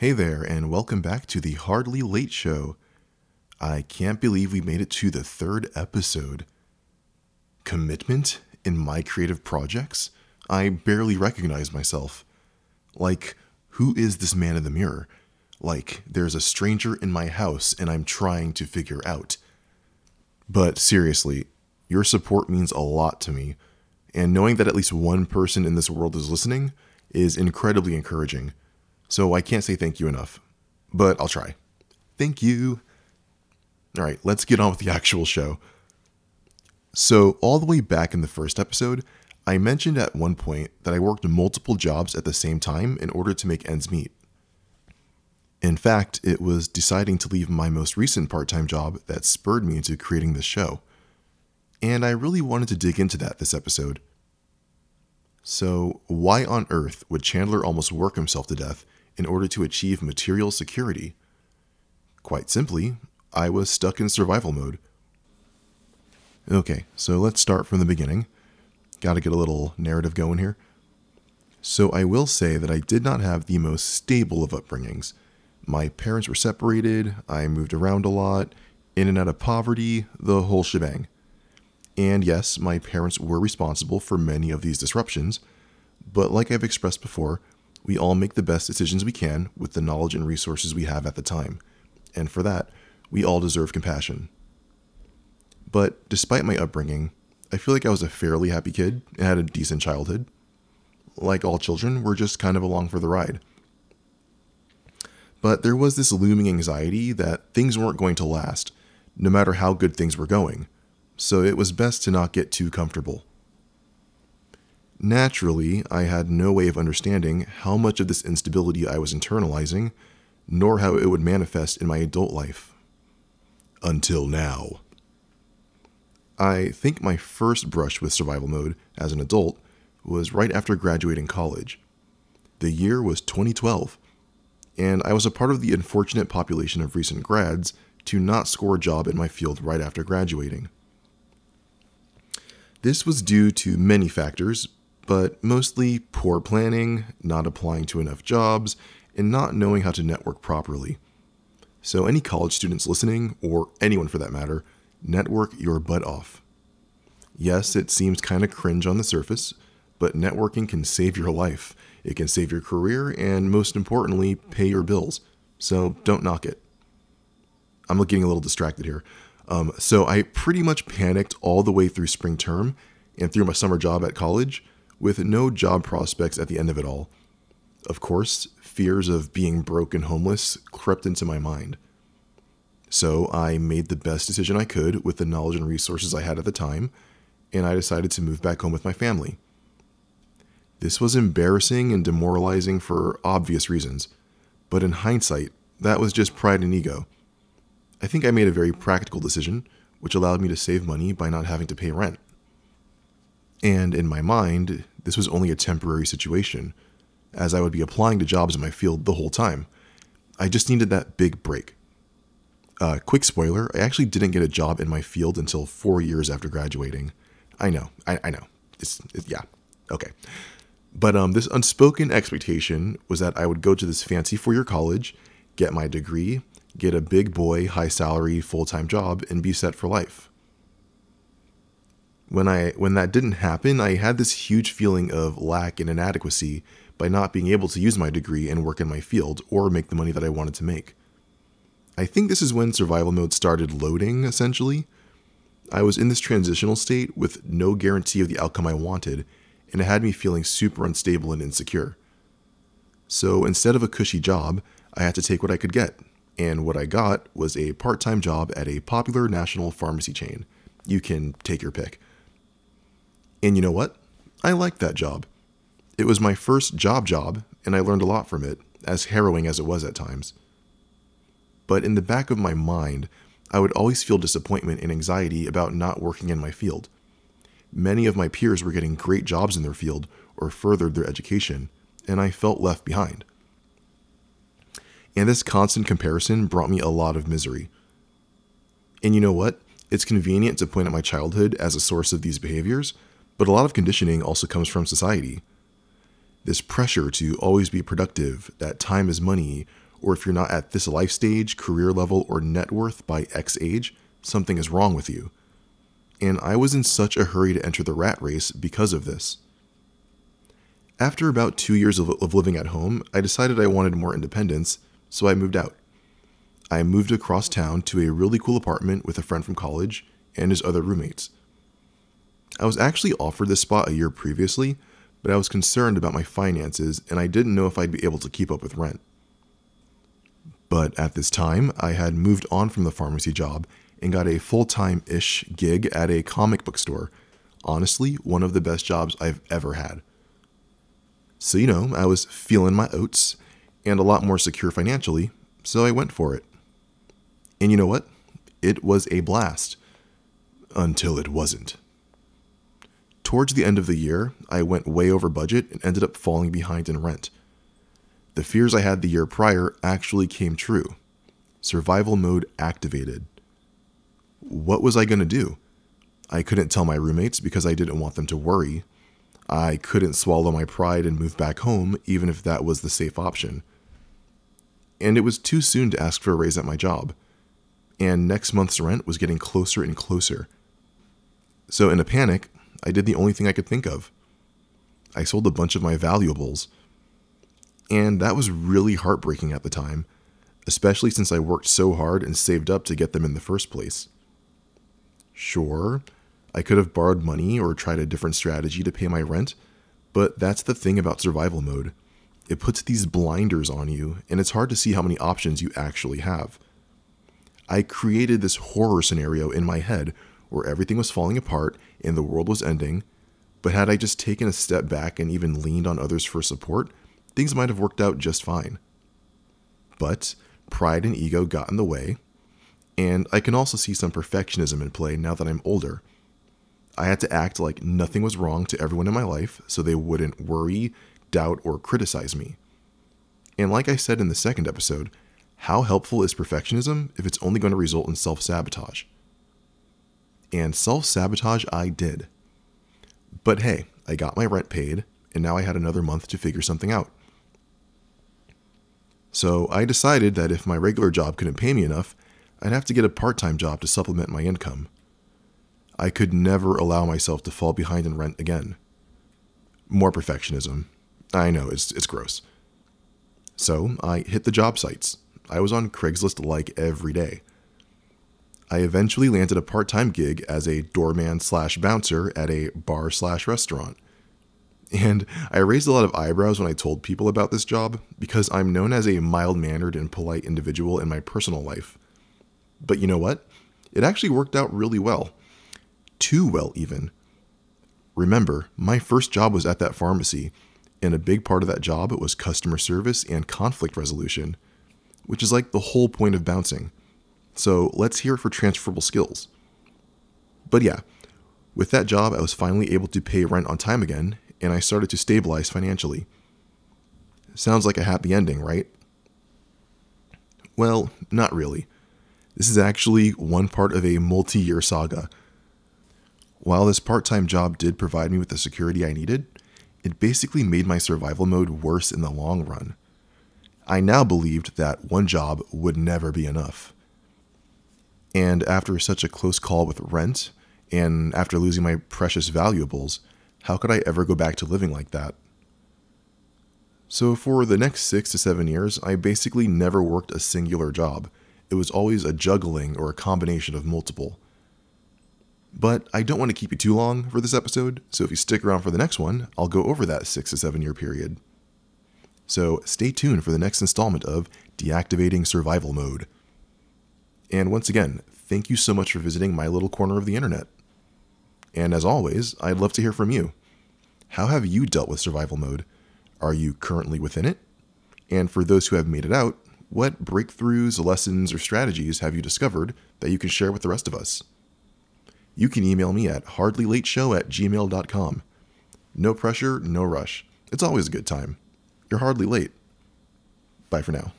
Hey there, and welcome back to the Hardly Late Show. I can't believe we made it to the third episode. Commitment in my creative projects? I barely recognize myself. Like, who is this man in the mirror? Like, there's a stranger in my house and I'm trying to figure out. But seriously, your support means a lot to me, and knowing that at least one person in this world is listening is incredibly encouraging. So I can't say thank you enough, but I'll try. Thank you. All right, let's get on with the actual show. So, all the way back in the first episode, I mentioned at one point that I worked multiple jobs at the same time in order to make ends meet. In fact, it was deciding to leave my most recent part time job that spurred me into creating this show. And I really wanted to dig into that this episode. So, why on earth would Chandler almost work himself to death in order to achieve material security? Quite simply, I was stuck in survival mode. Okay, so let's start from the beginning. Gotta get a little narrative going here. So, I will say that I did not have the most stable of upbringings. My parents were separated, I moved around a lot, in and out of poverty, the whole shebang. And yes, my parents were responsible for many of these disruptions, but like I've expressed before, we all make the best decisions we can with the knowledge and resources we have at the time. And for that, we all deserve compassion. But despite my upbringing, I feel like I was a fairly happy kid and had a decent childhood. Like all children, we're just kind of along for the ride. But there was this looming anxiety that things weren't going to last, no matter how good things were going, so it was best to not get too comfortable. Naturally, I had no way of understanding how much of this instability I was internalizing, nor how it would manifest in my adult life. Until now. I think my first brush with survival mode as an adult was right after graduating college. The year was 2012 and I was a part of the unfortunate population of recent grads to not score a job in my field right after graduating. This was due to many factors, but mostly poor planning, not applying to enough jobs, and not knowing how to network properly. So, any college students listening, or anyone for that matter, network your butt off. Yes, it seems kind of cringe on the surface, but networking can save your life it can save your career and, most importantly, pay your bills. So don't knock it. I'm getting a little distracted here. Um, so I pretty much panicked all the way through spring term and through my summer job at college with no job prospects at the end of it all. Of course, fears of being broke and homeless crept into my mind. So I made the best decision I could with the knowledge and resources I had at the time, and I decided to move back home with my family. This was embarrassing and demoralizing for obvious reasons, but in hindsight, that was just pride and ego. I think I made a very practical decision, which allowed me to save money by not having to pay rent. And in my mind, this was only a temporary situation, as I would be applying to jobs in my field the whole time. I just needed that big break. Uh, quick spoiler I actually didn't get a job in my field until four years after graduating. I know, I, I know. It's, it's, yeah, okay. But um, this unspoken expectation was that I would go to this fancy four year college, get my degree, get a big boy, high salary, full time job, and be set for life. When, I, when that didn't happen, I had this huge feeling of lack and inadequacy by not being able to use my degree and work in my field or make the money that I wanted to make. I think this is when survival mode started loading, essentially. I was in this transitional state with no guarantee of the outcome I wanted and it had me feeling super unstable and insecure. So instead of a cushy job, I had to take what I could get, and what I got was a part time job at a popular national pharmacy chain. You can take your pick. And you know what? I liked that job. It was my first job job, and I learned a lot from it, as harrowing as it was at times. But in the back of my mind, I would always feel disappointment and anxiety about not working in my field. Many of my peers were getting great jobs in their field or furthered their education, and I felt left behind. And this constant comparison brought me a lot of misery. And you know what? It's convenient to point at my childhood as a source of these behaviors, but a lot of conditioning also comes from society. This pressure to always be productive, that time is money, or if you're not at this life stage, career level, or net worth by X age, something is wrong with you. And I was in such a hurry to enter the rat race because of this. After about two years of, of living at home, I decided I wanted more independence, so I moved out. I moved across town to a really cool apartment with a friend from college and his other roommates. I was actually offered this spot a year previously, but I was concerned about my finances and I didn't know if I'd be able to keep up with rent. But at this time, I had moved on from the pharmacy job and got a full time ish gig at a comic book store. Honestly, one of the best jobs I've ever had. So, you know, I was feeling my oats and a lot more secure financially, so I went for it. And you know what? It was a blast. Until it wasn't. Towards the end of the year, I went way over budget and ended up falling behind in rent. The fears I had the year prior actually came true. Survival mode activated. What was I going to do? I couldn't tell my roommates because I didn't want them to worry. I couldn't swallow my pride and move back home, even if that was the safe option. And it was too soon to ask for a raise at my job. And next month's rent was getting closer and closer. So, in a panic, I did the only thing I could think of. I sold a bunch of my valuables. And that was really heartbreaking at the time, especially since I worked so hard and saved up to get them in the first place. Sure, I could have borrowed money or tried a different strategy to pay my rent, but that's the thing about survival mode. It puts these blinders on you, and it's hard to see how many options you actually have. I created this horror scenario in my head where everything was falling apart and the world was ending, but had I just taken a step back and even leaned on others for support, things might have worked out just fine. But pride and ego got in the way, and I can also see some perfectionism in play now that I'm older I had to act like nothing was wrong to everyone in my life so they wouldn't worry, doubt, or criticize me. And like I said in the second episode, how helpful is perfectionism if it's only going to result in self sabotage? And self sabotage I did. But hey, I got my rent paid, and now I had another month to figure something out. So I decided that if my regular job couldn't pay me enough, I'd have to get a part time job to supplement my income. I could never allow myself to fall behind in rent again. More perfectionism. I know, it's, it's gross. So I hit the job sites. I was on Craigslist like every day. I eventually landed a part time gig as a doorman slash bouncer at a bar slash restaurant. And I raised a lot of eyebrows when I told people about this job because I'm known as a mild mannered and polite individual in my personal life. But you know what? It actually worked out really well too well, even. Remember, my first job was at that pharmacy, and a big part of that job was customer service and conflict resolution, which is like the whole point of bouncing. So let's hear for transferable skills. But yeah, with that job, I was finally able to pay rent on time again, and I started to stabilize financially. Sounds like a happy ending, right? Well, not really. This is actually one part of a multi year saga while this part time job did provide me with the security I needed, it basically made my survival mode worse in the long run. I now believed that one job would never be enough. And after such a close call with rent, and after losing my precious valuables, how could I ever go back to living like that? So, for the next six to seven years, I basically never worked a singular job. It was always a juggling or a combination of multiple. But I don't want to keep you too long for this episode, so if you stick around for the next one, I'll go over that six to seven year period. So stay tuned for the next installment of Deactivating Survival Mode. And once again, thank you so much for visiting my little corner of the internet. And as always, I'd love to hear from you. How have you dealt with survival mode? Are you currently within it? And for those who have made it out, what breakthroughs, lessons, or strategies have you discovered that you can share with the rest of us? you can email me at hardlylateshow at gmail.com. No pressure, no rush. It's always a good time. You're hardly late. Bye for now.